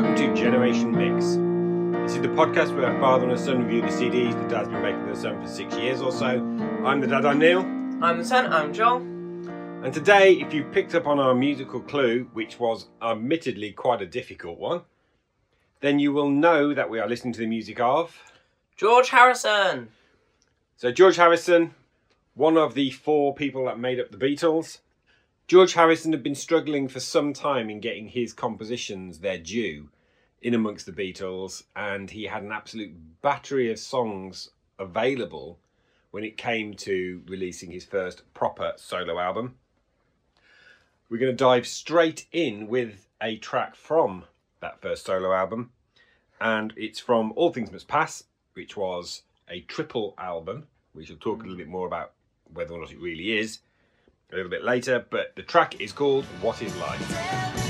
welcome to Generation Mix. This is the podcast where a father and a son review the CDs the dad's been making their son for six years or so. I'm the dad, I'm Neil. I'm the son, I'm Joel. And today, if you picked up on our musical clue, which was admittedly quite a difficult one, then you will know that we are listening to the music of. George Harrison. So, George Harrison, one of the four people that made up the Beatles. George Harrison had been struggling for some time in getting his compositions their due in amongst the Beatles, and he had an absolute battery of songs available when it came to releasing his first proper solo album. We're going to dive straight in with a track from that first solo album, and it's from All Things Must Pass, which was a triple album. We shall talk a little bit more about whether or not it really is a little bit later, but the track is called What Is Life.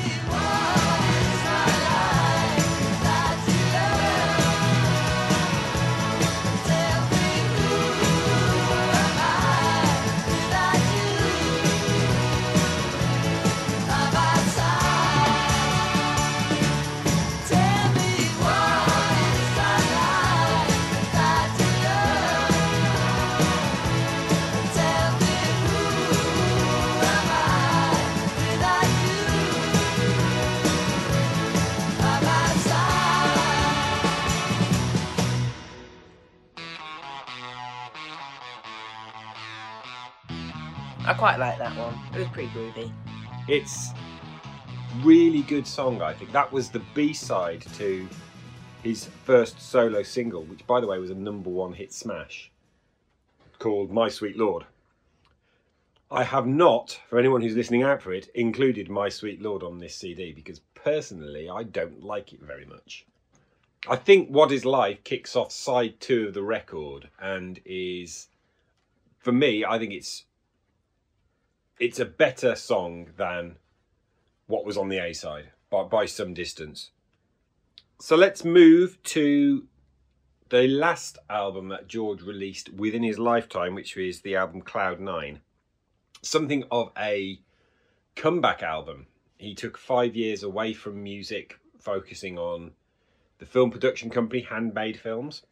Quite like that one. It was pretty groovy. It's really good song, I think. That was the B-side to his first solo single, which by the way was a number one hit smash called My Sweet Lord. I have not, for anyone who's listening out for it, included My Sweet Lord on this CD because personally I don't like it very much. I think What Is Life kicks off side two of the record and is, for me, I think it's it's a better song than what was on the A side by, by some distance. So let's move to the last album that George released within his lifetime, which is the album Cloud Nine. Something of a comeback album. He took five years away from music, focusing on the film production company Handmade Films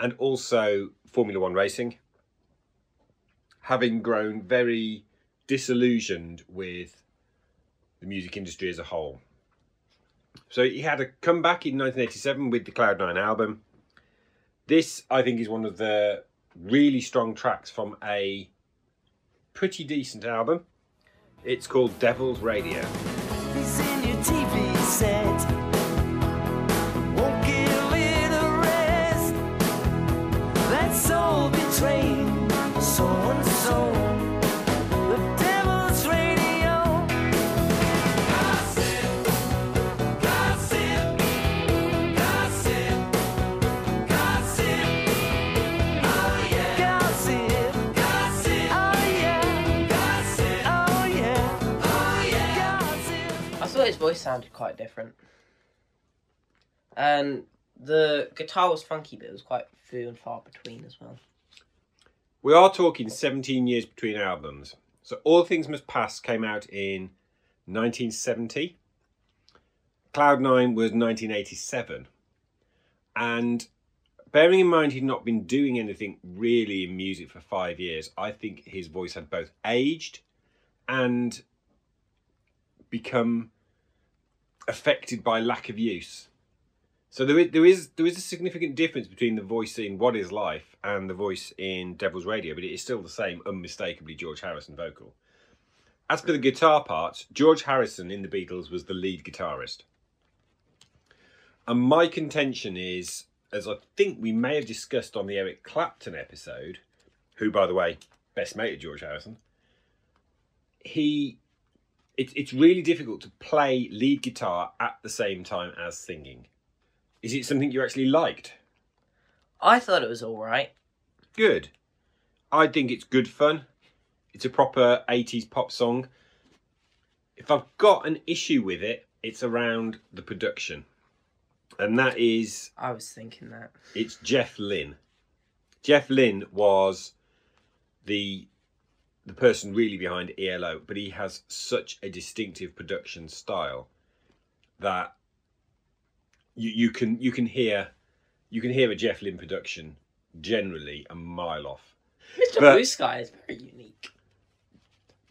and also Formula One racing. Having grown very disillusioned with the music industry as a whole. So he had a comeback in 1987 with the Cloud9 album. This, I think, is one of the really strong tracks from a pretty decent album. It's called Devil's Radio. Voice sounded quite different. And the guitar was funky, but it was quite few and far between as well. We are talking 17 years between albums. So All Things Must Pass came out in 1970. Cloud9 was 1987. And bearing in mind he'd not been doing anything really in music for five years, I think his voice had both aged and become affected by lack of use. So there is, there is there is a significant difference between the voice in What Is Life and the voice in Devil's Radio, but it is still the same unmistakably George Harrison vocal. As for the guitar parts, George Harrison in the Beatles was the lead guitarist. And my contention is, as I think we may have discussed on the Eric Clapton episode, who by the way, best mate of George Harrison, he it, it's really difficult to play lead guitar at the same time as singing. Is it something you actually liked? I thought it was alright. Good. I think it's good fun. It's a proper 80s pop song. If I've got an issue with it, it's around the production. And that is I was thinking that. it's Jeff Lynne. Jeff Lynne was the the person really behind ELO, but he has such a distinctive production style that you, you can you can hear you can hear a Jeff Lynne production generally a mile off. Mr. But- Blue Sky is very unique.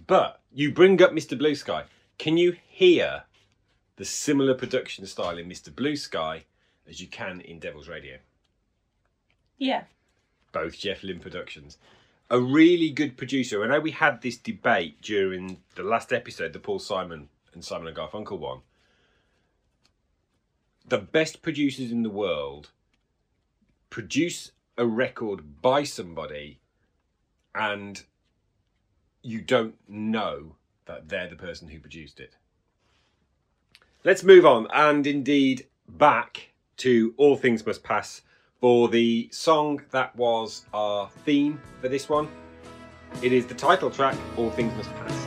But you bring up Mr. Blue Sky. Can you hear the similar production style in Mr. Blue Sky as you can in Devil's Radio? Yeah. Both Jeff Lynne productions. A really good producer. I know we had this debate during the last episode, the Paul Simon and Simon and Garfunkel one. The best producers in the world produce a record by somebody and you don't know that they're the person who produced it. Let's move on and indeed back to All Things Must Pass for the song that was our theme for this one. It is the title track, All Things Must Pass.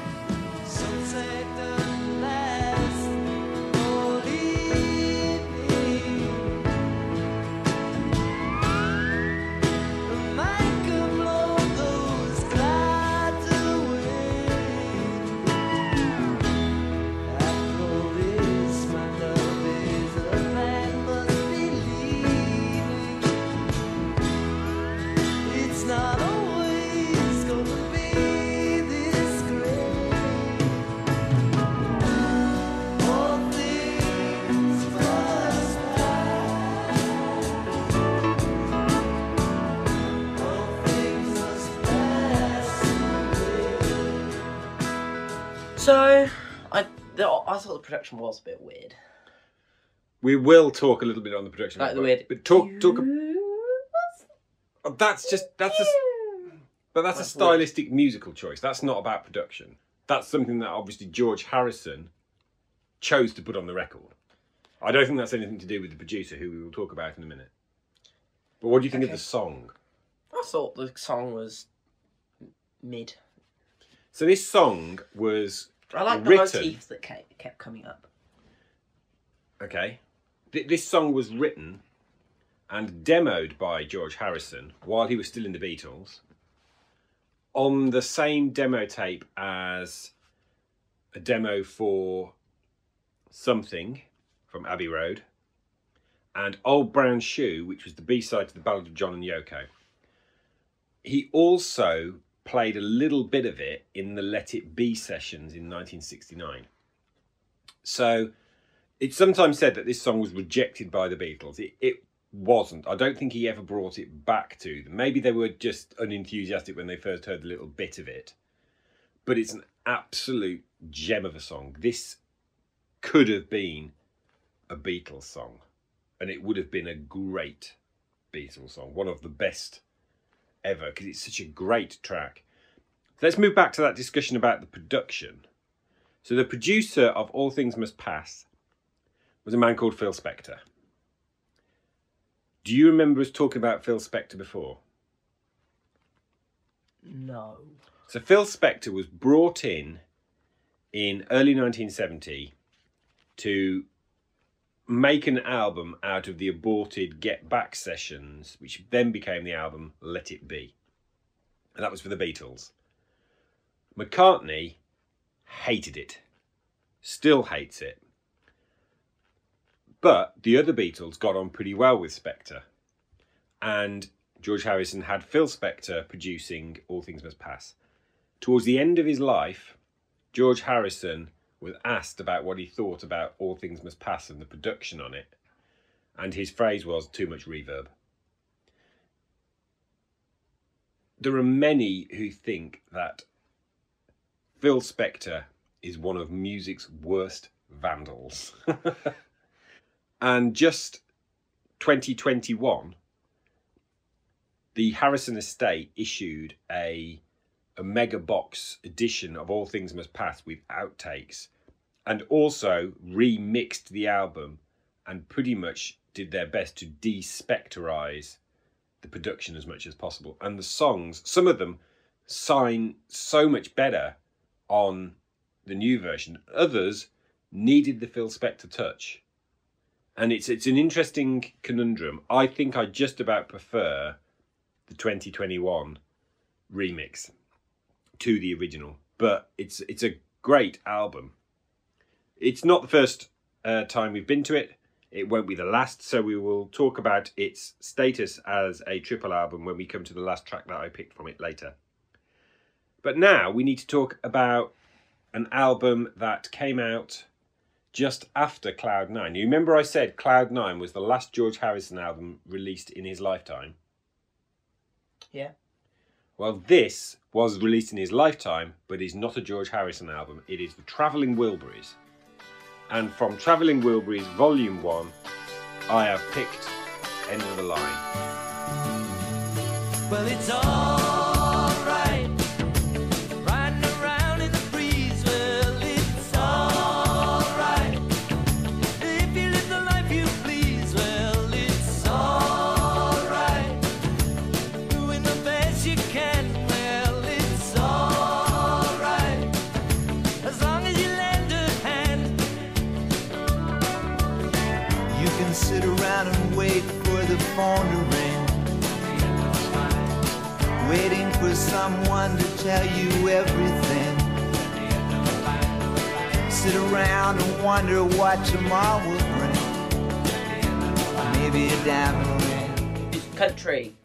So, I the, I thought the production was a bit weird. We will talk a little bit on the production, Like the but, weird. but talk talk. Oh, that's just that's a But that's a weird. stylistic musical choice. That's not about production. That's something that obviously George Harrison chose to put on the record. I don't think that's anything to do with the producer, who we will talk about in a minute. But what do you think Okay. of the song? I thought the song was mid. So this song was I like the Written. motifs that kept, kept coming up. okay. Th- This song was written and demoed by George Harrison while he was still in the Beatles on the same demo tape as a demo for Something from Abbey Road and Old Brown Shoe, which was the B side to the Ballad of John and Yoko. He also played a little bit of it in the Let It Be sessions in 1969. So it's sometimes said that this song was rejected by the Beatles. It, it wasn't. I don't think he ever brought it back to them. Maybe they were just unenthusiastic when they first heard a little bit of it. But it's an absolute gem of a song. This could have been a Beatles song, and it would have been a great Beatles song, one of the best ever, because it's such a great track. Let's move back to that discussion about the production. So, the producer of All Things Must Pass was a man called Phil Spector. Do you remember us talking about Phil Spector before? No. So Phil Spector was brought in in early 1970 to make an album out of the aborted Get Back sessions, which then became the album Let It Be. And that was for the Beatles. McCartney hated it, still hates it. But the other Beatles got on pretty well with Spector. And George Harrison had Phil Spector producing All Things Must Pass. Towards the end of his life, George Harrison was asked about what he thought about All Things Must Pass and the production on it. And his phrase was too much reverb. There are many who think that Phil Spector is one of music's worst vandals. and just 2021, the Harrison estate issued a a mega box edition of All Things Must Pass with outtakes and also remixed the album and pretty much did their best to de-spectorize the production as much as possible. And the songs, some of them sign so much better on the new version. Others needed the Phil Spector touch. And it's it's an interesting conundrum. I think I just about prefer the 2021 remix to the original, but it's it's a great album. It's not the first uh, time we've been to it. It won't be the last, so we will talk about its status as a triple album when we come to the last track that I picked from it later. But now we need to talk about an album that came out just after Cloud Nine. You remember I said Cloud Nine was the last George Harrison album released in his lifetime? Yeah. Well, this was released in his lifetime, but is not a George Harrison album. It is the Travelling Wilburys. And from Travelling Wilburys Volume 1, I have picked End of the Line. Well, it's alright. Phone to ring. Waiting for someone to tell you everything. Sit around and wonder what tomorrow will bring. Maybe a diamond ring. Country.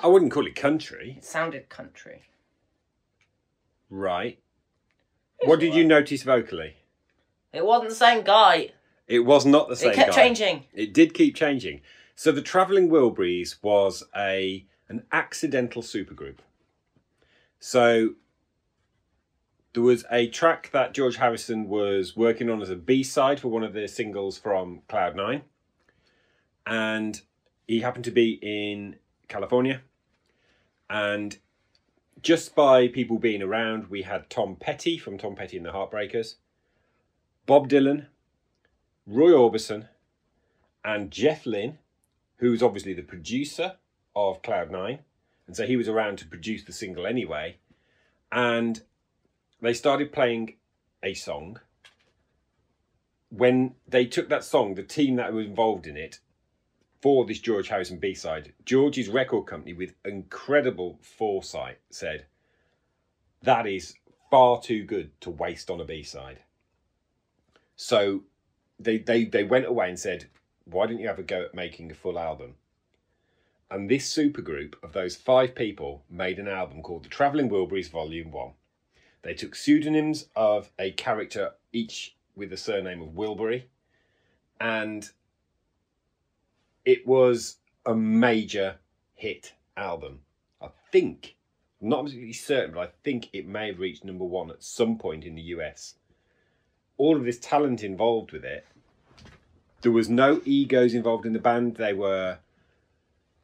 I wouldn't call it country, It sounded country. right? What did you notice vocally? It wasn't the same guy. It was not the same guy. it kept guy. changing. It did keep changing. So the Travelling Wilburys was a an accidental supergroup. So there was a track that George Harrison was working on as a B side for one of the singles from Cloud Nine, and he happened to be in California, and just by people being around, we had Tom Petty from Tom Petty and the Heartbreakers, Bob Dylan, Roy Orbison, and Jeff Lynne, who's obviously the producer of Cloud Nine, and so he was around to produce the single anyway. And they started playing a song. When they took that song, the team that was involved in it for this George Harrison B side, George's record company, with incredible foresight, said, That is far too good to waste on a B side. So they, they, they went away and said, Why didn't you have a go at making a full album? And this supergroup of those five people made an album called The Travelling Wilburys Volume 1. They took pseudonyms of a character, each with the surname of Wilbury, and it was a major hit album. I think, I'm not absolutely certain, but I think it may have reached number one at some point in the US. All of this talent involved with it. There was no egos involved in the band. They were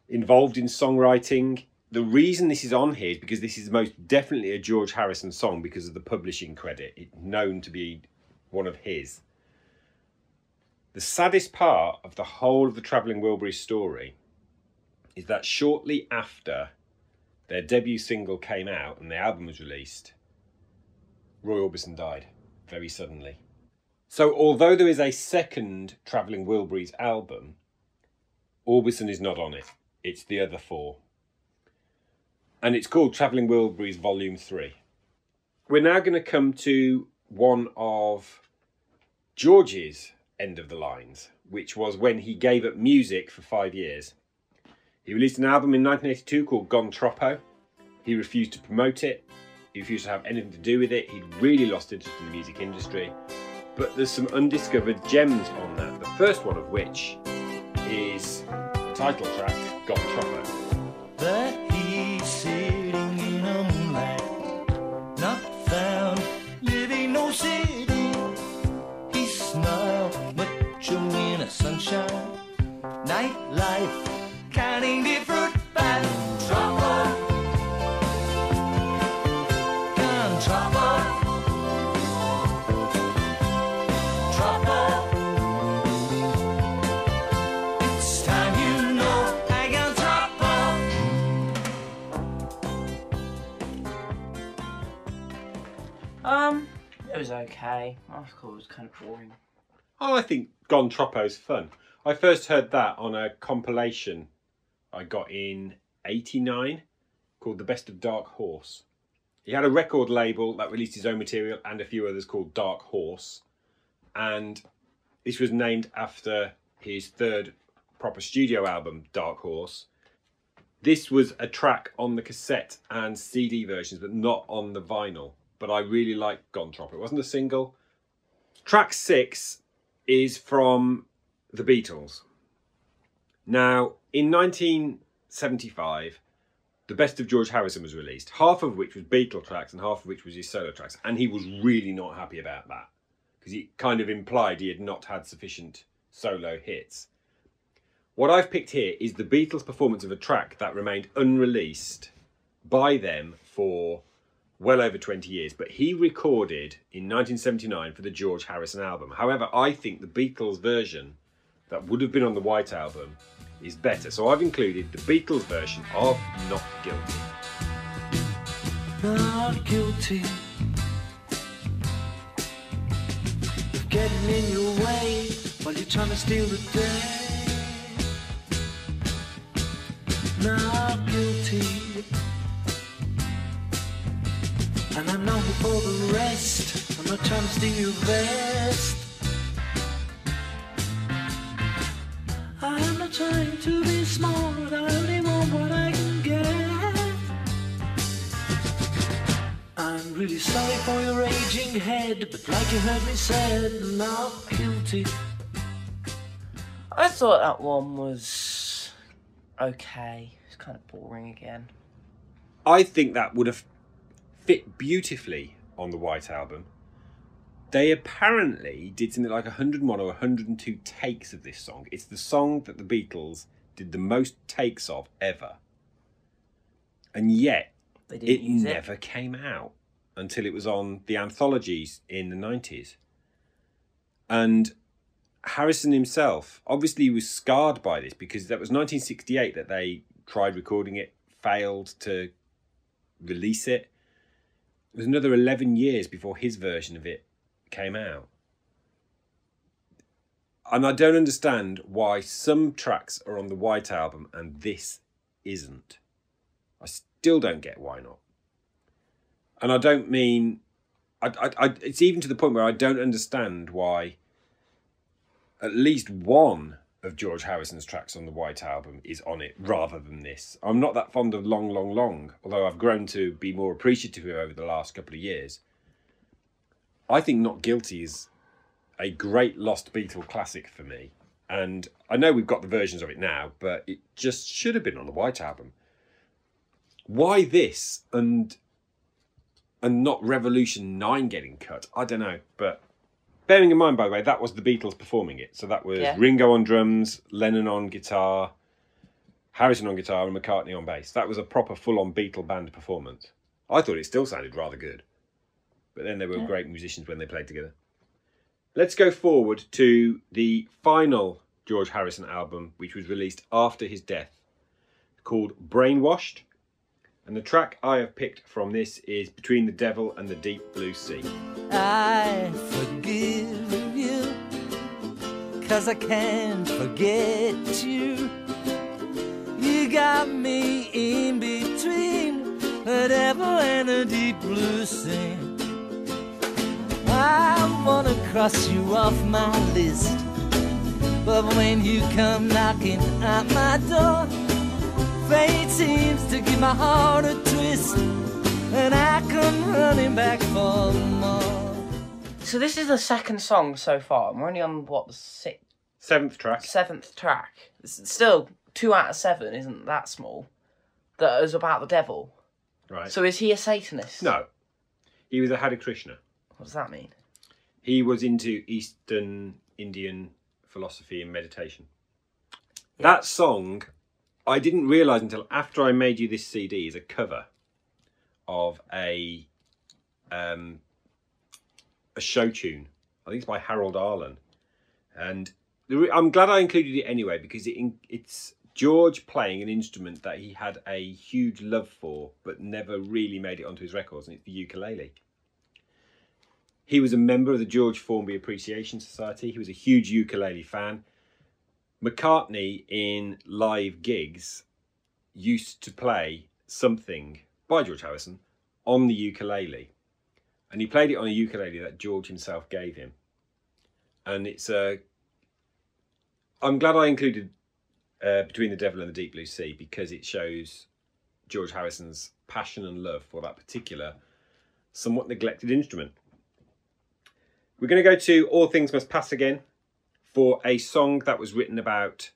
involved in songwriting. The reason this is on here is because this is most definitely a George Harrison song because of the publishing credit. It's known to be one of his. The saddest part of the whole of the Travelling Wilburys story is that shortly after their debut single came out and the album was released, Roy Orbison died very suddenly. So, although there is a second Travelling Wilburys album, Orbison is not on it. It's the other four. And it's called Travelling Wilburys Volume 3. We're now going to come to one of George's end of the lines, which was when he gave up music for five years. He released an album in 1982 called Gone Troppo. He refused to promote it, he refused to have anything to do with it. He'd really lost interest in the music industry. But there's some undiscovered gems on that, the first one of which is the title track, Gone Troppo. There he's sitting in a moonlight, not found, living no city. He smiled, macho in a sunshine, nightlife, was okay. Thought was kind of boring. Oh, I think Gone Troppo's fun. I first heard that on a compilation I got in 89 called The Best of Dark Horse. He had a record label that released his own material and a few others called Dark Horse. And this was named after his third proper studio album, Dark Horse. This was a track on the cassette and CD versions, but not on the vinyl. But I really like Gone Troppo. It wasn't a single. Track six is from the Beatles. Now, in 1975, the best of George Harrison was released, half of which was Beatle tracks and half of which was his solo tracks. And he was really not happy about that because he kind of implied he had not had sufficient solo hits. What I've picked here is the Beatles' performance of a track that remained unreleased by them for well over 20 years, but he recorded in 1979 for the George Harrison album. However, I think the Beatles version that would have been on the White Album is better. So I've included the Beatles version of Not Guilty. not guilty getting in your way while you're trying to steal the day. Not guilty. And I'm not before the rest. I'm not trying to steal your vest. I'm not trying to be smart. I only want what I can get. I'm really sorry for your raging head, but like you heard me said, not guilty. I thought that one was okay. It's kind of boring again. I think that would have fit beautifully on the White Album. They apparently did something like 101 or 102 takes of this song. It's the song that the Beatles did the most takes of ever. And yet, They it use it. never came out until it was on the anthologies in the 90s. And Harrison himself obviously was scarred by this because that was 1968 that they tried recording it, failed to release it. It was another 11 years before his version of it came out. And I don't understand why some tracks are on the White Album and this isn't. I still don't get why not. And I don't mean, I, I, I, it's even to the point where I don't understand why at least one of George Harrison's tracks on the White Album is on it rather than this. I'm not that fond of Long, Long, Long, although I've grown to be more appreciative over the last couple of years. I think Not Guilty is a great lost Beatle classic for me. And I know we've got the versions of it now, but it just should have been on the White Album. Why this and and not Revolution 9 getting cut? I don't know, but bearing in mind by the way that was the Beatles performing it. So that was Yeah. Ringo on drums, Lennon on guitar, Harrison on guitar and McCartney on bass. That was a proper full-on Beatle band performance. I thought it still sounded rather good. But then they were great musicians when they played together. Let's go forward to the final George Harrison album, which was released after his death, called Brainwashed. And the track I have picked from this is Between the Devil and the Deep Blue Sea. I forgive you, cause I can't forget you. You got me in between the devil and the deep blue sea. I wanna cross you off my list, but when you come knocking at my door, fate seems to give my heart a twist, and I come running back for more. So this is the second song so far. We're only on what the sixth, Seventh track. seventh track. It's still two out of seven isn't that small. That is about the devil. Right. So is he a Satanist? no. He was a Hare Krishna. What does that mean? He was into Eastern Indian philosophy and meditation. That song, I didn't realise until after I made you this CD, is a cover of a um, a show tune. I think it's by Harold Arlen, and I'm glad I included it anyway because it it's George playing an instrument that he had a huge love for, but never really made it onto his records, and it's the ukulele. He was a member of the George Formby Appreciation Society. He was a huge ukulele fan. McCartney in live gigs used to play something by George Harrison on the ukulele. And he played it on a ukulele that George himself gave him. And it's a I'm glad I included uh, Between the Devil and the Deep Blue Sea because it shows George Harrison's passion and love for that particular somewhat neglected instrument. We're going to go to All Things Must Pass again for a song that was written about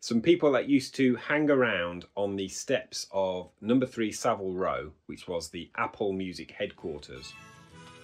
some people that used to hang around on the steps of number three Savile Row, which was the Apple Music headquarters,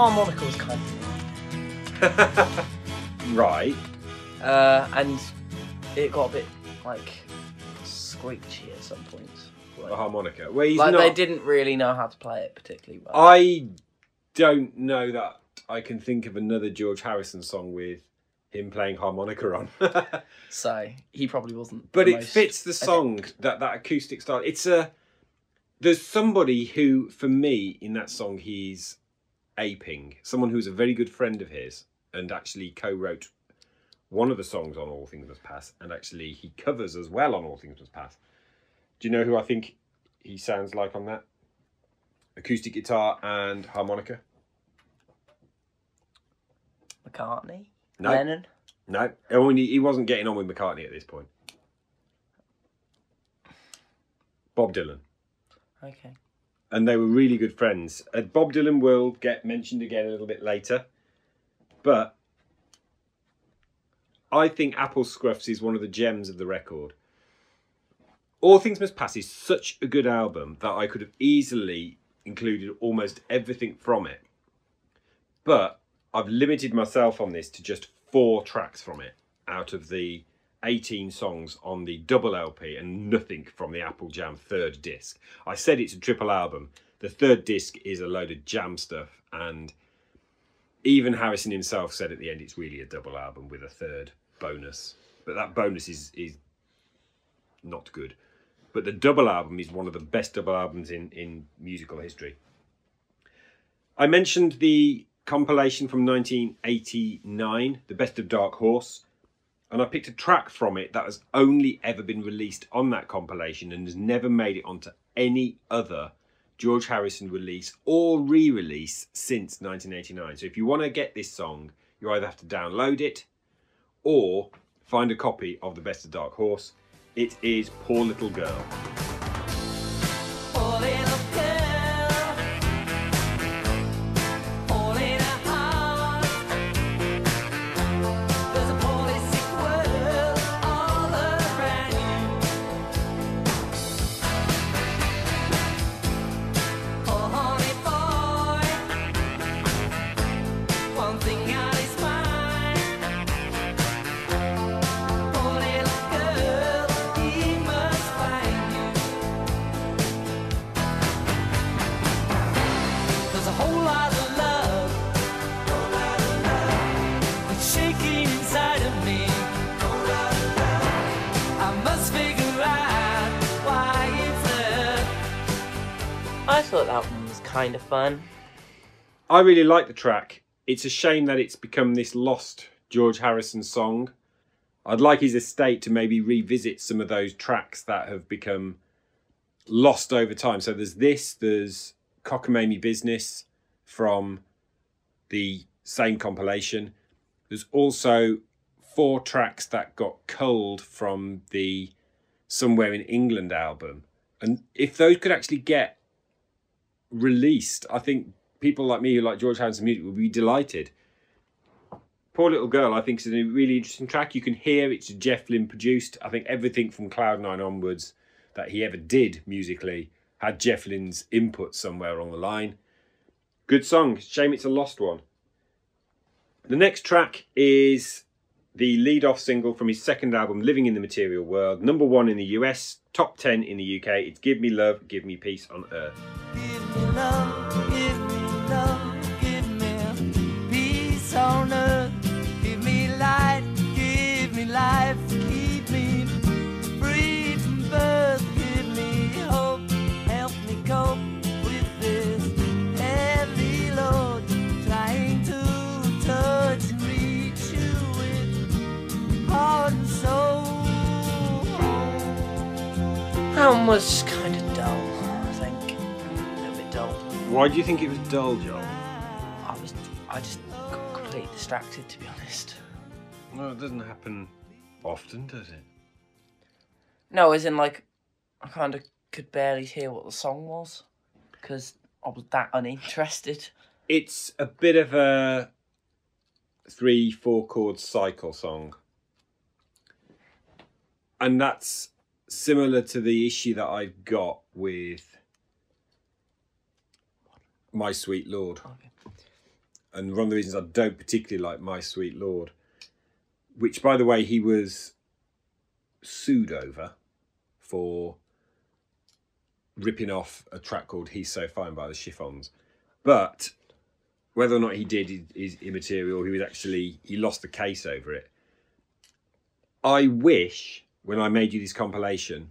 The harmonica was kind of Right. Uh, and it got a bit like screechy at some points. A harmonica. Where he's like not. they didn't really know how to play it particularly well. I don't know that I can think of another George Harrison song with him playing harmonica on. so he probably wasn't. but it fits the song that that acoustic style. It's a there's somebody who, for me, in that song, he's aping. Someone who's a very good friend of his and actually co-wrote one of the songs on All Things Must Pass, and actually he covers as well on All Things Must Pass. Do you know who I think he sounds like on that? Acoustic guitar and harmonica. McCartney, No. Lennon. No, and he he wasn't getting on with McCartney at this point. Bob Dylan. Okay. And they were really good friends. Uh, Bob Dylan will get mentioned again a little bit later. But I think Apple Scruffs is one of the gems of the record. All Things Must Pass is such a good album that I could have easily included almost everything from it. But I've limited myself on this to just four tracks from it out of the 18 songs on the double LP and nothing from the Apple Jam third disc. I said it's a triple album. The third disc is a load of jam stuff, and even Harrison himself said at the end it's really a double album with a third bonus. But that bonus is is not good. But the double album is one of the best double albums in, in musical history. I mentioned the compilation from 1989, The Best of Dark Horse, and I picked a track from it that has only ever been released on that compilation and has never made it onto any other George Harrison release or re release since 1989. So if you want to get this song, you either have to download it or find a copy of The Best of Dark Horse. It is Poor Little Girl. I really like the track. It's a shame that it's become this lost George Harrison song. I'd like his estate to maybe revisit some of those tracks that have become lost over time. So there's this, there's Cockamamie Business from the same compilation. There's also four tracks that got culled from the Somewhere in England album. And if those could actually get released, I think people like me who like George Harrison music would be delighted. Poor Little Girl, I think, is a really interesting track. You can hear it's Jeff Lynne produced. I think everything from Cloud9 onwards that he ever did musically had Jeff Lynne's input somewhere on the line. Good song. Shame it's a lost one. The next track is the lead off single from his second album, Living in the Material World. Number one in the US, top 10 in the UK. It's Give Me Love, Give Me Peace on Earth. Was kind of dull, I think. A little bit dull. Why do you think it was dull, John? I was, I just got completely distracted, to be honest. Well, it doesn't happen often, does it? No, as in like, I kind of could barely hear what the song was because I was that uninterested. It's a bit of a three, four chord cycle song. And that's similar to the issue that I've got with My Sweet Lord. Okay. And one of the reasons I don't particularly like My Sweet Lord, which by the way he was sued over for ripping off a track called He's So Fine by the Chiffons. But whether or not he did is, is immaterial. He was actually he lost the case over it. I wish when I made you this compilation,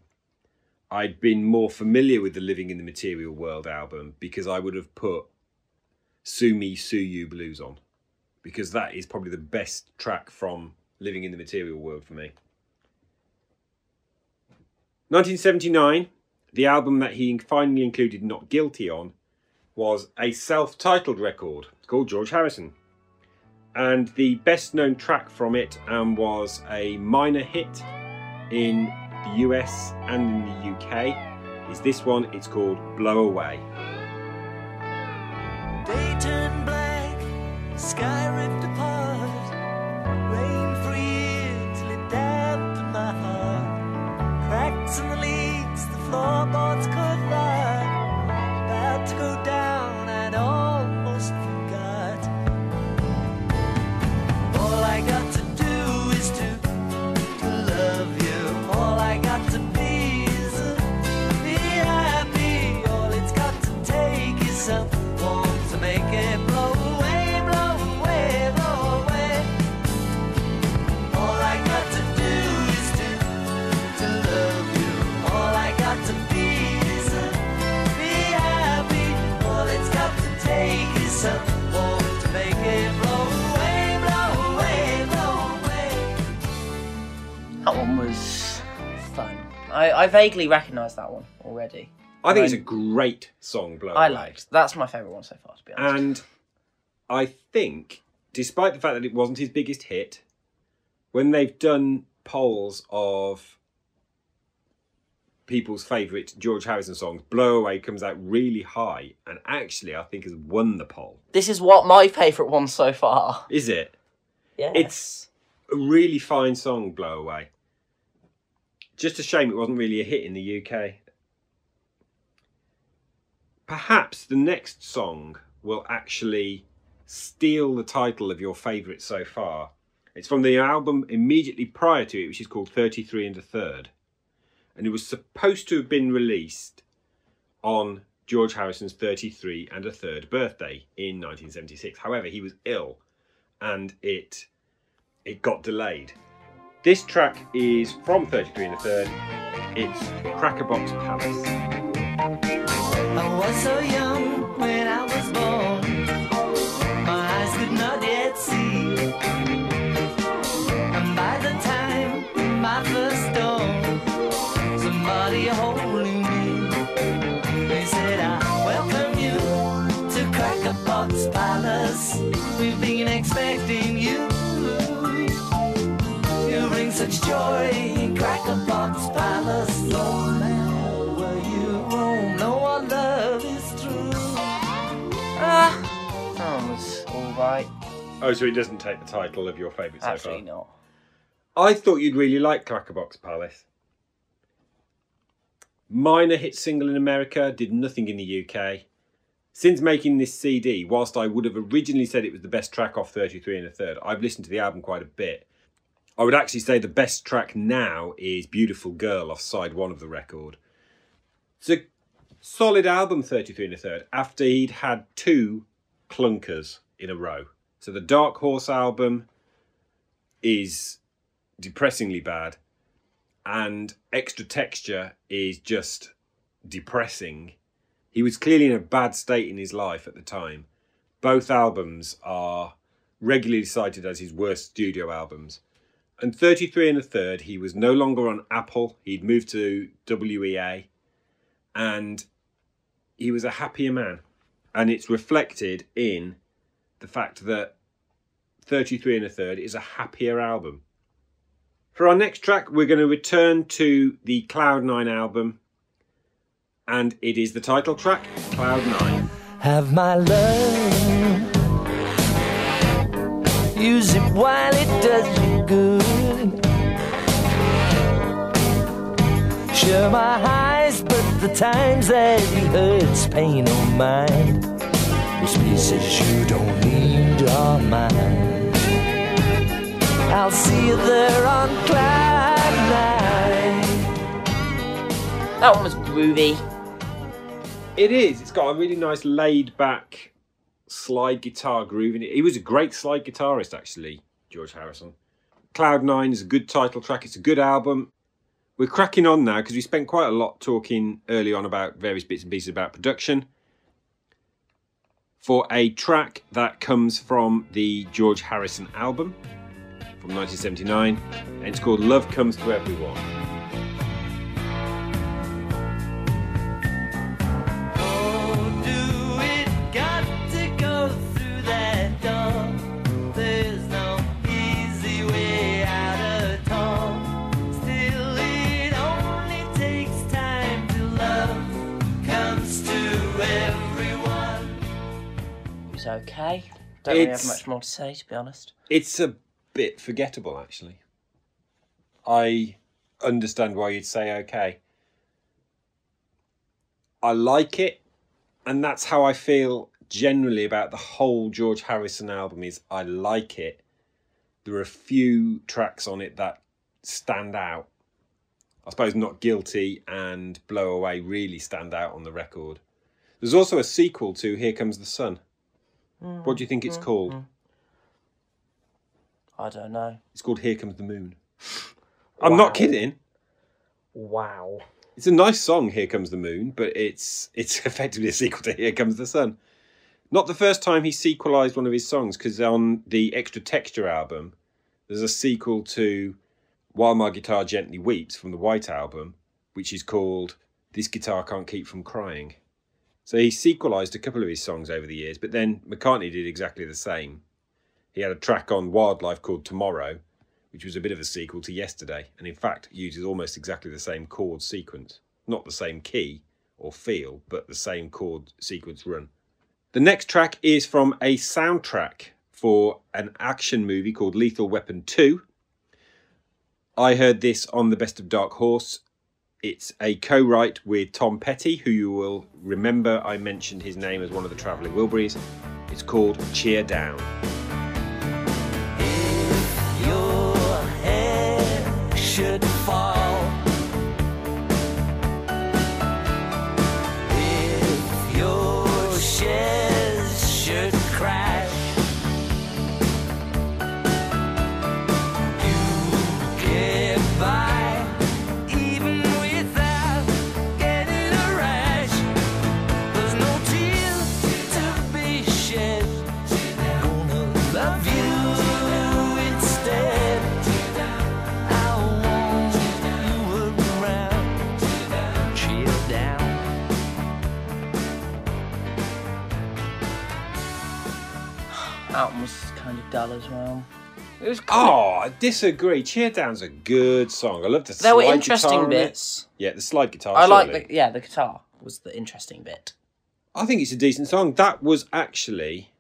I'd been more familiar with the Living in the Material World album because I would have put Sue Me, Sue You Blues on. Because that is probably the best track from Living in the Material World for me. 1979, the album that he finally included Not Guilty on was a self titled record called George Harrison. And the best known track from it um, was a minor hit in the US and in the UK. Is this one? It's called Blow Away. Turned That one was fun. I, I vaguely recognise that one already. I think it's a great song, Blow Away. I Away. liked. That's my favourite one so far, to be honest. And I think, despite the fact that it wasn't his biggest hit, when they've done polls of people's favourite George Harrison songs, Blow Away comes out really high and actually I think has won the poll. this is what my favourite one so far. Is it? Yeah. It's a really fine song, Blow Away. Just a shame it wasn't really a hit in the UK. Perhaps the next song will actually steal the title of your favourite so far. It's from the album immediately prior to it, which is called 33 and a Third. And it was supposed to have been released on George Harrison's 33 and a Third birthday in 1976. However, he was ill and it it got delayed. This track is from 33 and a third. It's Crackerbox Palace. Joy in Crackerbox Palace. No matter where you roam, no one love is true. Ah, that one was alright. Oh, so it doesn't take the title of your favourite so Actually, far? not. I thought you'd really like Crackerbox Palace. Minor hit single in America, did nothing in the UK. Since making this CD, whilst I would have originally said it was the best track off 33 and a third, I've listened to the album quite a bit. I would actually say the best track now is Beautiful Girl off side one of the record. It's a solid album, 33 and a third, after he'd had two clunkers in a row. So the Dark Horse album is depressingly bad, and Extra Texture is just depressing. He was clearly in a bad state in his life at the time. Both albums are regularly cited as his worst studio albums. And 33 and a third, he was no longer on Apple. He'd moved to WEA and he was a happier man. And it's reflected in the fact that 33 and a third is a happier album. For our next track, we're going to return to the Cloud9 album, and it is the title track, Cloud9. have my love. Use it while it does you good. Share my highs, but the times that it hurts, pain or mine. Those pieces you don't need are mine. I'll see you there on cloud nine. That one was groovy. It is. It's got a really nice laid back slide guitar grooving. He was a great slide guitarist, actually, George Harrison. Cloud9 is a good title track. It's a good album. We're cracking on now because we spent quite a lot talking early on about various bits and pieces about production. For a track that comes from the George Harrison album from 1979, and it's called Love Comes to Everyone. Okay. Don't really have It's- much more to say, to be honest. It's a bit forgettable, actually. I understand why you'd say okay. I like it, and that's how I feel generally about the whole George Harrison album. Is I like it. There are a few tracks on it that stand out. I suppose "Not Guilty" and "Blow Away" really stand out on the record. There's also a sequel to "Here Comes the Sun." Mm, what do you think it's mm, called? Mm. I don't know. It's called Here Comes the Moon. I'm not kidding. Wow. It's a nice song, Here Comes the Moon, but it's it's effectively a sequel to Here Comes the Sun. Not the first time he sequelized one of his songs, because on the Extra Texture album, there's a sequel to While My Guitar Gently Weeps from the White Album, which is called This Guitar Can't Keep From Crying. So he sequelized a couple of his songs over the years, but then McCartney did exactly the same. He had a track on Wild Life called Tomorrow, which was a bit of a sequel to Yesterday, and in fact uses almost exactly the same chord sequence. Not the same key or feel, but the same chord sequence run. The next track is from a soundtrack for an action movie called Lethal Weapon 2. I heard this on the Best of Dark Horse. It's a co write with Tom Petty, who you will remember I mentioned his name as one of the Travelling Wilburys. It's called Cheer Down. Dull as well. It was Oh, I disagree. Cheer Down's a good song. I love the There were slide interesting guitar on it. bits. Yeah, the slide guitar. I like certainly. the yeah, the guitar was the interesting bit. I think it's a decent song. That was actually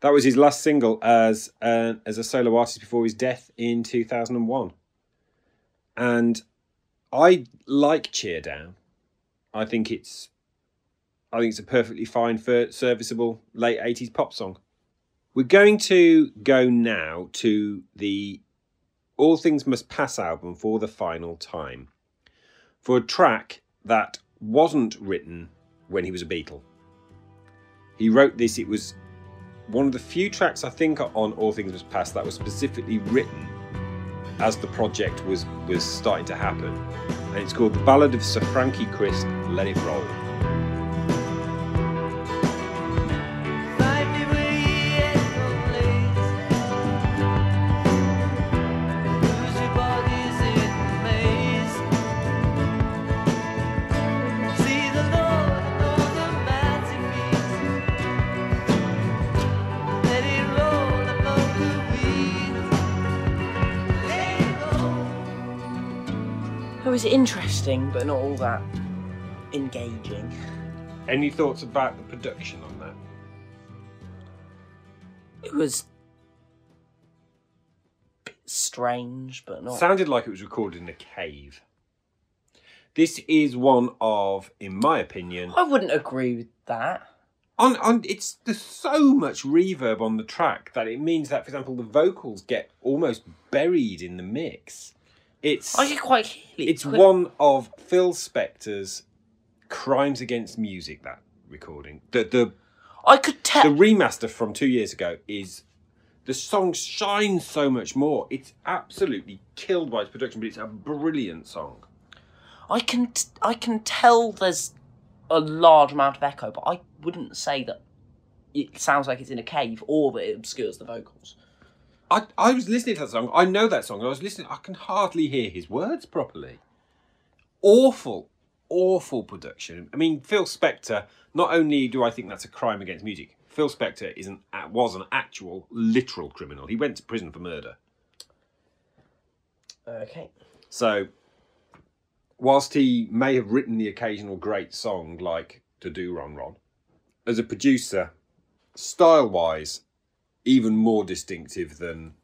that was his last single as uh, as a solo artist before his death in two thousand and one. And I like Cheer Down. I think it's I think it's a perfectly fine for serviceable late eighties pop song. We're going to go now to the All Things Must Pass album for the final time for a track that wasn't written when he was a Beatle. He wrote this, it was one of the few tracks I think on All Things Must Pass that was specifically written as the project was, was starting to happen. And it's called The Ballad of Sir Frankie Crisp, Let It Roll. Was interesting, but not all that engaging. Any thoughts about the production on that? It was strange, but not. Sounded like it was recorded in a cave. This is one of, in my opinion, I wouldn't agree with that. on on it's there's so much reverb on the track that it means that, for example, the vocals get almost buried in the mix. It's I could quite hear it. it's one of Phil Spector's crimes against music. That recording, the the I could tell. the remaster from two years ago is the song shines so much more. It's absolutely killed by its production, but it's a brilliant song. I can t- I can tell there's a large amount of echo, but I wouldn't say that it sounds like it's in a cave or that it obscures the vocals. I, I was listening to that song. I know that song. I was listening. I can hardly hear his words properly. Awful, awful production. I mean, Phil Spector. Not only do I think that's a crime against music, Phil Spector is an was an actual literal criminal. He went to prison for murder. Okay. So, whilst he may have written the occasional great song like "Da Doo Ron Ron," as a producer, style wise, even more distinctive than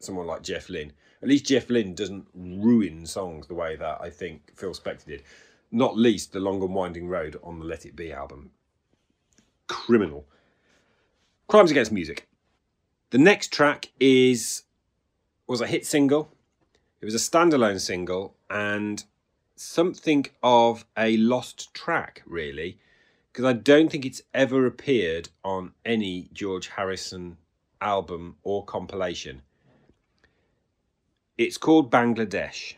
someone like Jeff Lynne. At least Jeff Lynne doesn't ruin songs the way that I think Phil Spector did. Not least the Long and Winding Road on the Let It Be album. Criminal. Crimes Against Music. The next track is was a hit single. It was a standalone single and something of a lost track, really, because I don't think it's ever appeared on any George Harrison album or compilation. It's called Bangladesh.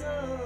Save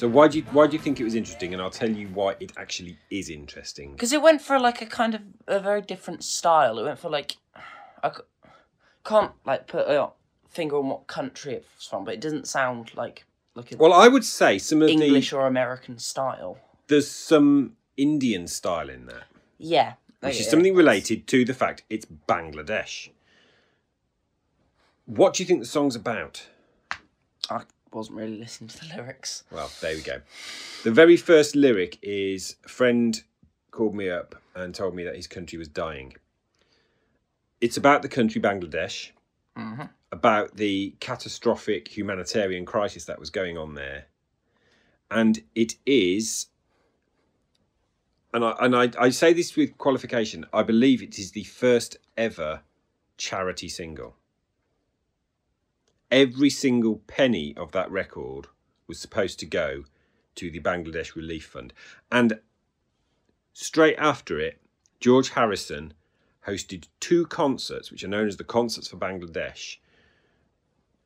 So why do you why do you think it was interesting? And I'll tell you why it actually is interesting. because it went for like a kind of a very different style. It went for like I can't like put a finger on what country it's from, but it doesn't sound like like Well, I would say some of the. English the or American style. there's some Indian style in there. Yeah, which is something related to the fact it's Bangladesh. What do you think the song's about? I wasn't really listening to the lyrics. Well, there we go. The very first lyric is friend called me up and told me that his country was dying. It's about the country Bangladesh, mm-hmm. about the catastrophic humanitarian crisis that was going on there. And it is, and I, and I, I say this with qualification, I believe it is the first ever charity single. Every single penny of that record was supposed to go to the Bangladesh Relief Fund. And straight after it, George Harrison hosted two concerts, which are known as the Concerts for Bangladesh,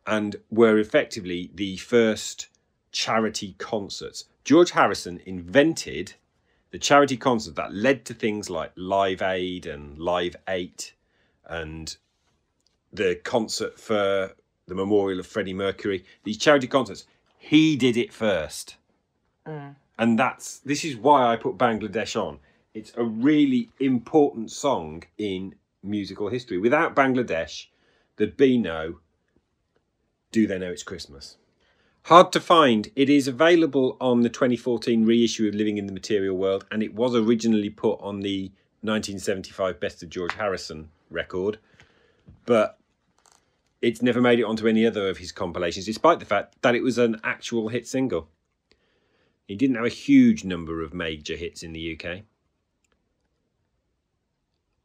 and were effectively the first charity concerts. George Harrison invented the charity concert that led to things like Live Aid and Live 8 and the concert for the memorial of Freddie Mercury, these charity concerts, he did it first. Mm. And that's this is why I put Bangladesh on. It's a really important song in musical history. Without Bangladesh, there'd be no Do They Know It's Christmas? Hard to find. It is available on the 2014 reissue of Living in the Material World, and it was originally put on the 1975 Best of George Harrison record, but it's never made it onto any other of his compilations, despite the fact that it was an actual hit single. He didn't have a huge number of major hits in the UK.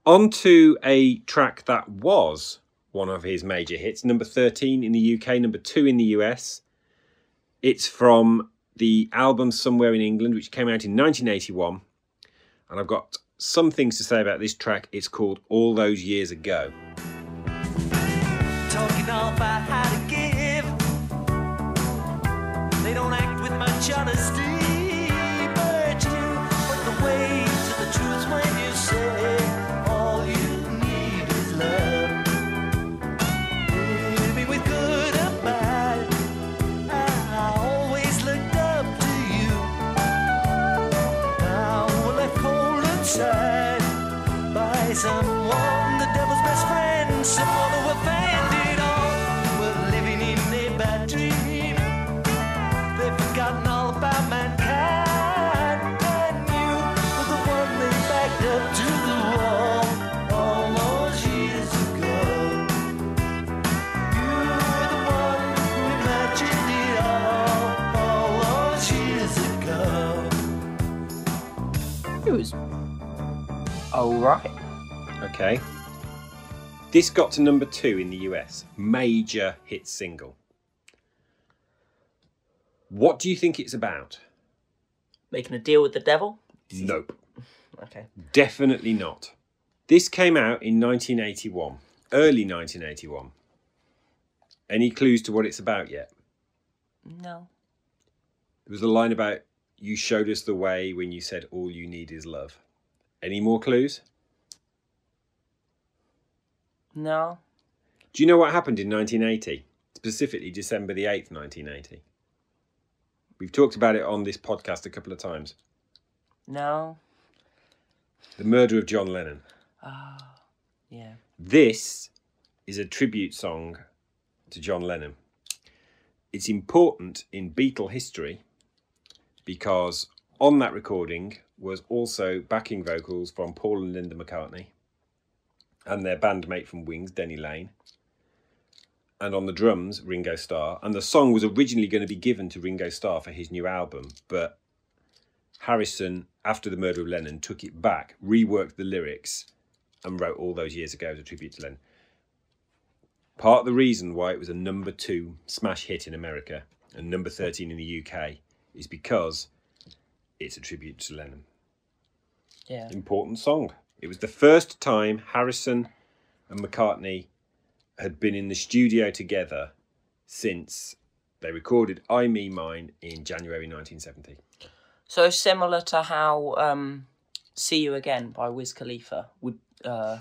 On to a track that was one of his major hits, number 13 in the UK, number 2 in the US. It's from the album Somewhere in England, which came out in 1981. And I've got some things to say about this track. It's called All Those Years Ago. Talking all about how to give. They don't act with much honesty, alright. Okay. This got to number two in the US. Major hit single. What do you think it's about? Making a deal with the devil? Nope. Okay. Definitely not. This came out in 1981, early 1981. Any clues to what it's about yet? No. There was a line about you showed us the way when you said all you need is love. Any more clues? No. Do you know what happened in 1980? Specifically December the 8th, 1980. We've talked about it on this podcast a couple of times. No. The murder of John Lennon. Ah, yeah. This is a tribute song to John Lennon. It's important in Beatle history because on that recording was also backing vocals from Paul and Linda McCartney and their bandmate from Wings, Denny Laine. And on the drums, Ringo Starr. And the song was originally going to be given to Ringo Starr for his new album, but Harrison, after the murder of Lennon, took it back, reworked the lyrics, and wrote all those years ago as a tribute to Lennon. Part of the reason why it was a number two smash hit in America and number 13 in the UK is because it's a tribute to Lennon. Yeah. Important song. It was the first time Harrison and McCartney had been in the studio together since they recorded I Me Mine in January 1970. So similar to how um, "See You Again" by Wiz Khalifa would, uh,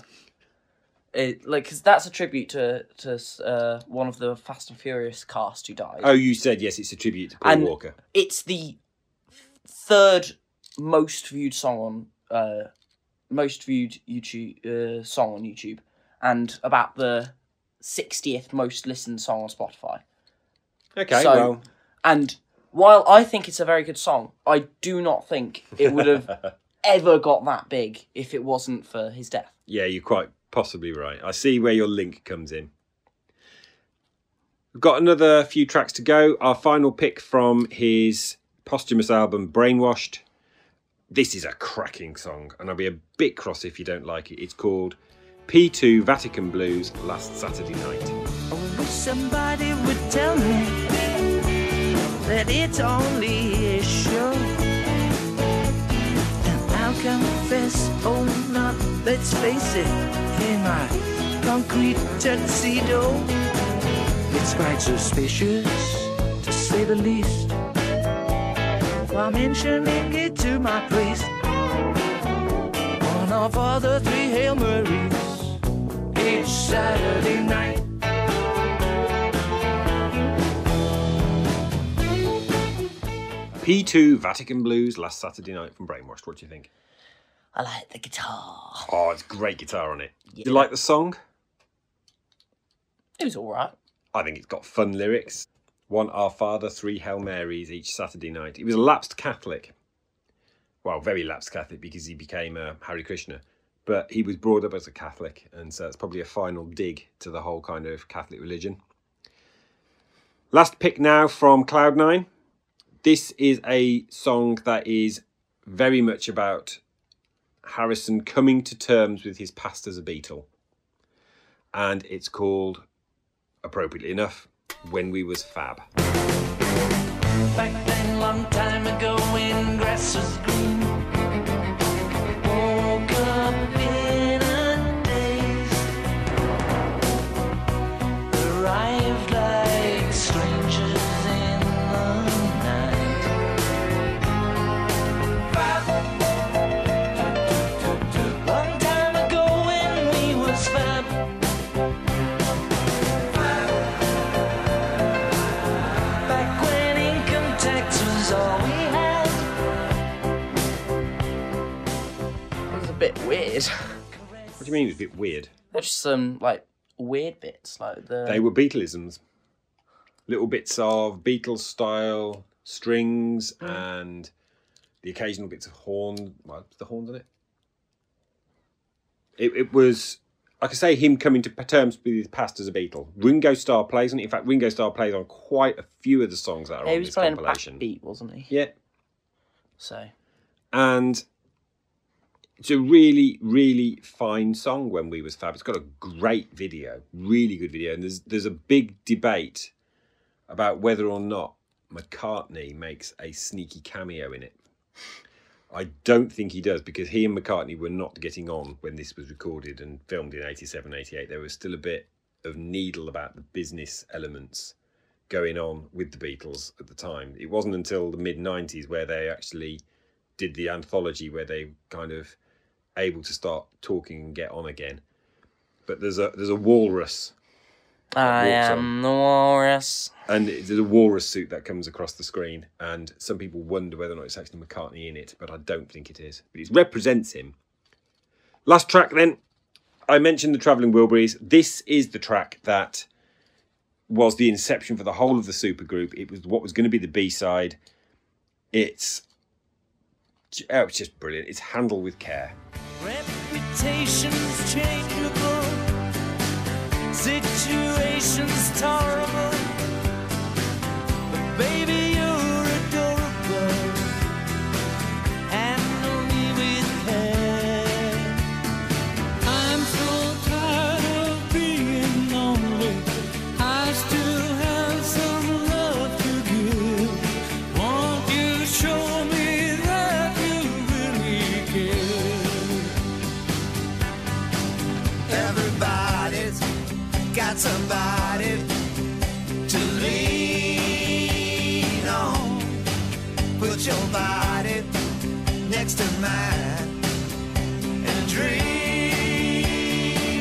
it, like, because that's a tribute to to uh, one of the Fast and Furious cast who died. Oh, you said yes, it's a tribute to Paul And- Walker. It's the third most viewed song on uh, most viewed YouTube uh, song on YouTube, and about the sixtieth most listened song on Spotify. Okay, so- well, And while I think it's a very good song, I do not think it would have ever got that big if it wasn't for his death. yeah, you're quite possibly right. I see where your link comes in. We've got another few tracks to go. Our final pick from his posthumous album, Brainwashed. This is a cracking song, and I'll be a bit cross if you don't like it. It's called P2 Vatican Blues Last Saturday Night. I wish somebody would tell me that it's only a show. And I'll confess, oh, not, let's face it, in my concrete tuxedo, it's quite suspicious, to say the least. While mentioning it to my priest, one of all the three Hail Marys each Saturday night. P2 Vatican Blues Last Saturday Night from Brainwashed. What do you think? I like the guitar. Oh, it's great guitar on it. Do you like the song? It was all right. I think it's got fun lyrics. One Our Father, three Hail Marys each Saturday night. He was a lapsed Catholic. Well, very lapsed Catholic because he became a Hare Krishna. But he was brought up as a Catholic, and so it's probably a final dig to the whole kind of Catholic religion. Last pick now from Cloud9. This is a song that is very much about Harrison coming to terms with his past as a Beatle. And it's called, appropriately enough, When We Was Fab. Back then, long time ago, when weird. What do you mean it was a bit weird? There's just some like weird bits, like the They were Beatleisms. Little bits of Beatles style strings hmm. and the occasional bits of horn. Well, the horns on it. It, it was, I could say, him coming to terms with his past as a Beatle. Ringo Starr plays on it. In fact, Ringo Starr plays on quite a few of the songs that are Yeah, on he was this playing compilation. backbeat, wasn't he? Yeah, So and it's a really really fine song when we was fab. It's got a great video really good video and there's there's a big debate about whether or not mccartney makes a sneaky cameo in it. I don't think he does because he and mccartney were not getting on when this was recorded and filmed in 87 88 there was still a bit of needle about the business elements going on with the beatles at the time. It wasn't until the mid 90s where they actually did the anthology where they kind of able to start talking and get on again. But there's a there's a walrus I am the walrus. and there's a walrus suit that comes across the screen, and some people wonder whether or not it's actually McCartney in it, but I don't think it is. But it represents him. Last track then, I mentioned the Travelling Wilburys. This is the track that was the inception for the whole of the supergroup. It was what was going to be the B side. It's oh, it's just brilliant. It's handled with care. Reputations changeable, situations tolerable. Somebody to lean on. Put your body next to mine and dream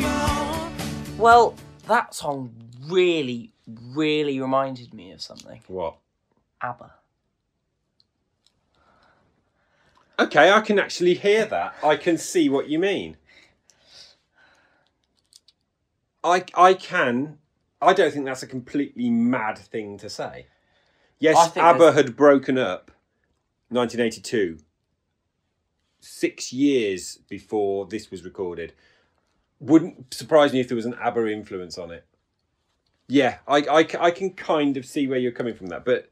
on. Well, that song really, really reminded me of something. What? ABBA. Okay, I can actually hear that. I can see what you mean. I I can. I don't think that's a completely mad thing to say. Yes, ABBA there's- had broken up 1982. Six years before this was recorded. Wouldn't surprise me if there was an ABBA influence on it. Yeah, I I can kind of see where you're coming from that, but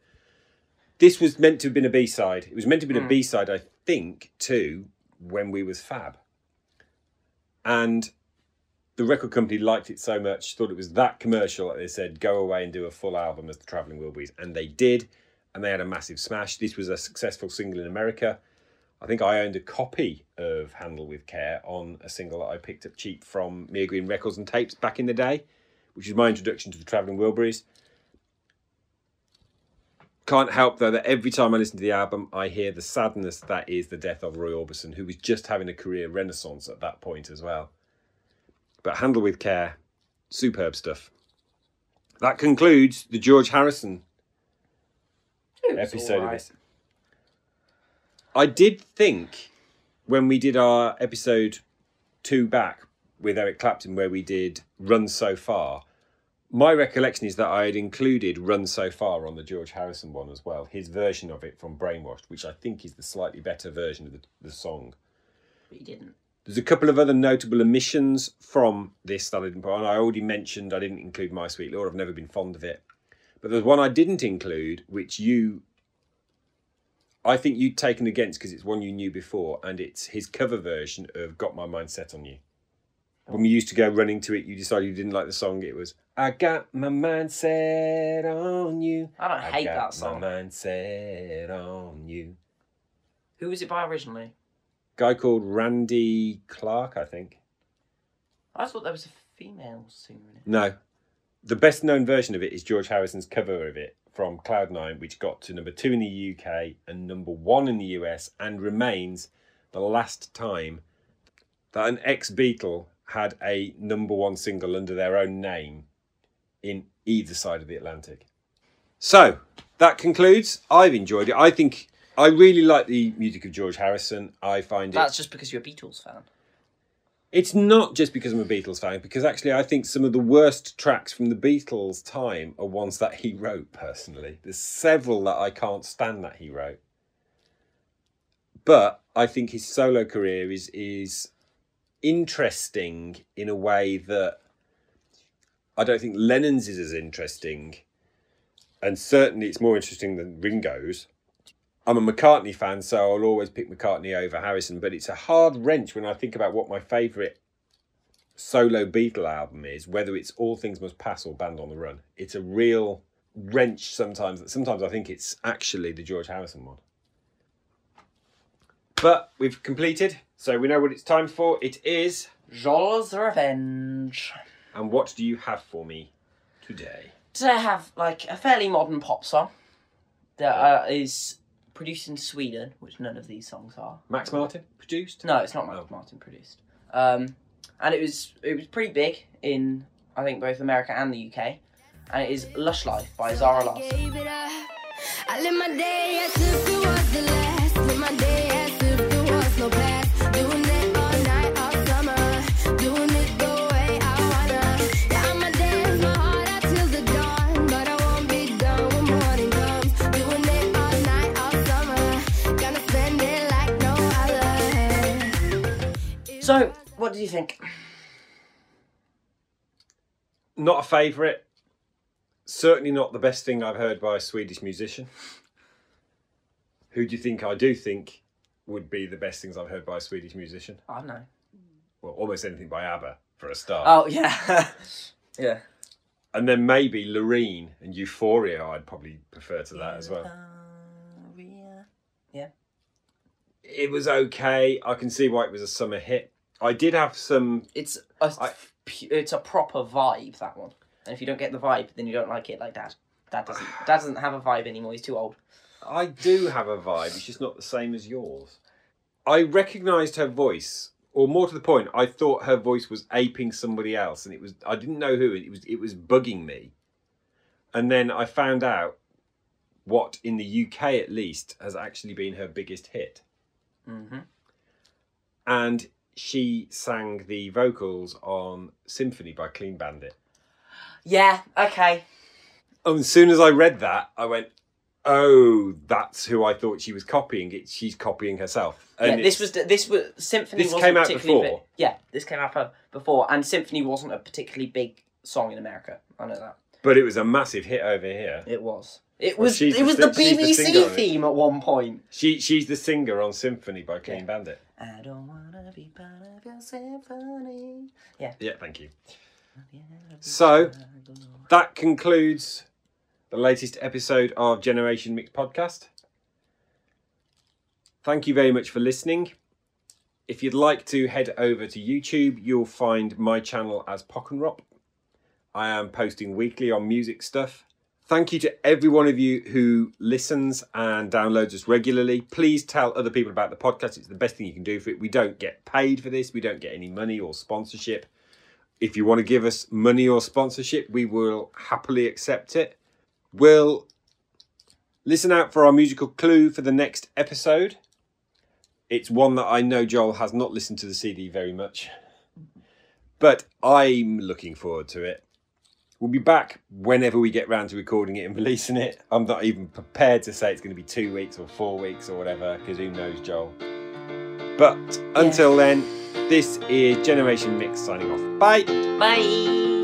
this was meant to have been a B side. It was meant to have been a hmm. B side, I think, too, when we was Fab. And the record company liked it so much, thought it was that commercial that they said, go away and do a full album as the Travelling Wilburys. And they did, and they had a massive smash. This was a successful single in America. I think I owned a copy of Handle with Care on a single that I picked up cheap from Mia Green Records and Tapes back in the day, which is my introduction to the Travelling Wilburys. Can't help though that every time I listen to the album, I hear the sadness that is the death of Roy Orbison, who was just having a career renaissance at that point as well. But handle with care, superb stuff. That concludes the George Harrison episode of this. I did think when we did our episode two back with Eric Clapton, where we did Run So Far, My recollection is that I had included Run So Far on the George Harrison one as well, his version of it from Brainwashed, which I think is the slightly better version of the, the song. But you didn't. There's a couple of other notable omissions from this that I didn't put on. I already mentioned I didn't include My Sweet Lord. I've never been fond of it. But there's one I didn't include, which you, I think you'd taken against because it's one you knew before, and it's his cover version of Got My Mind Set on You. When we used to go running to it, you decided you didn't like the song. It was I got my mind set on you. I don't hate got that song. My mind set on you. Who was it by originally? Guy called Rudy Clark, I think. I thought there was a female singer in it. No. The best known version of it is George Harrison's cover of it from Cloud9, which got to number two in the UK and number one in the US and remains the last time that an ex Beatle had a number one single under their own name in either side of the Atlantic. So that concludes. I've enjoyed it. I think I really like the music of George Harrison. I find it. That's just because you're a Beatles fan. It's not just because I'm a Beatles fan, because actually I think some of the worst tracks from the Beatles' time are ones that he wrote personally. There's several that I can't stand that he wrote. But I think his solo career is is interesting in a way that I don't think Lennon's is as interesting. And certainly it's more interesting than Ringo's. I'm a McCartney fan, so I'll always pick McCartney over Harrison, but it's a hard wrench when I think about what my favourite solo Beatle album is, whether it's All Things Must Pass or Band on the Run. It's a real wrench sometimes. Sometimes I think it's actually the George Harrison one. But we've completed, so we know what it's time for. It is. Joel's Revenge. And what do you have for me today? Today I have like a fairly modern pop song that uh, is produced in Sweden, which none of these songs are. Max Martin produced? No, it's not Max Oh. Martin produced. Um, and it was it was pretty big in I think both America and the UK. And it is Lush Life by Zara Larsson. So, what did you think? Not a favourite. Certainly not the best thing I've heard by a Swedish musician. Who do you think I do think would be the best things I've heard by a Swedish musician? I don't know. Well, almost anything by ABBA for a start. Oh yeah, yeah. And then maybe Loreen and Euphoria, I'd probably prefer to that as well. Yeah. It was okay. I can see why it was a summer hit. I did have some. It's a I- it's a proper vibe that one. And if you don't get the vibe, then you don't like it like Dad. Dad doesn't. Dad doesn't have a vibe anymore. He's too old. I do have a vibe. It's just not the same as yours. I recognised her voice, or more to the point, I thought her voice was aping somebody else, and it was. I didn't know who. It was. It was bugging me. And then I found out what, in the UK at least, has actually been her biggest hit. Mm-hmm. and she sang the vocals on Symphony by Clean Bandit. Yeah. Okay. And as soon as I read that, I went, "Oh, that's who I thought she was copying. It she's copying herself." yeah. This was this was Symphony. This wasn't came out before. Big. Yeah. This came out before, and Symphony wasn't a particularly big song in America. I know that. But it was a massive hit over here. It was. It was. she's it the was the she's the BBC singer theme at one point. She she's the singer on Symphony by Clean Yeah. Bandit. I don't wanna be part of your symphony. Yeah. Yeah, thank you. So that concludes the latest episode of Generation Mix podcast. Thank you very much for listening. If you'd like to head over to YouTube, you'll find my channel as Pockenrop. I am posting weekly on music stuff. Thank you to every one of you who listens and downloads us regularly. Please tell other people about the podcast. It's the best thing you can do for it. We don't get paid for this. We don't get any money or sponsorship. If you want to give us money or sponsorship, we will happily accept it. We'll listen out for our musical clue for the next episode. It's one that I know Joel has not listened to the CD very much, but I'm looking forward to it. We'll be back whenever we get round to recording it and releasing it. I'm not even prepared to say it's going to be two weeks or four weeks or whatever, because who knows, Joel. But until then, this is Generation Mix signing off. Bye. Bye.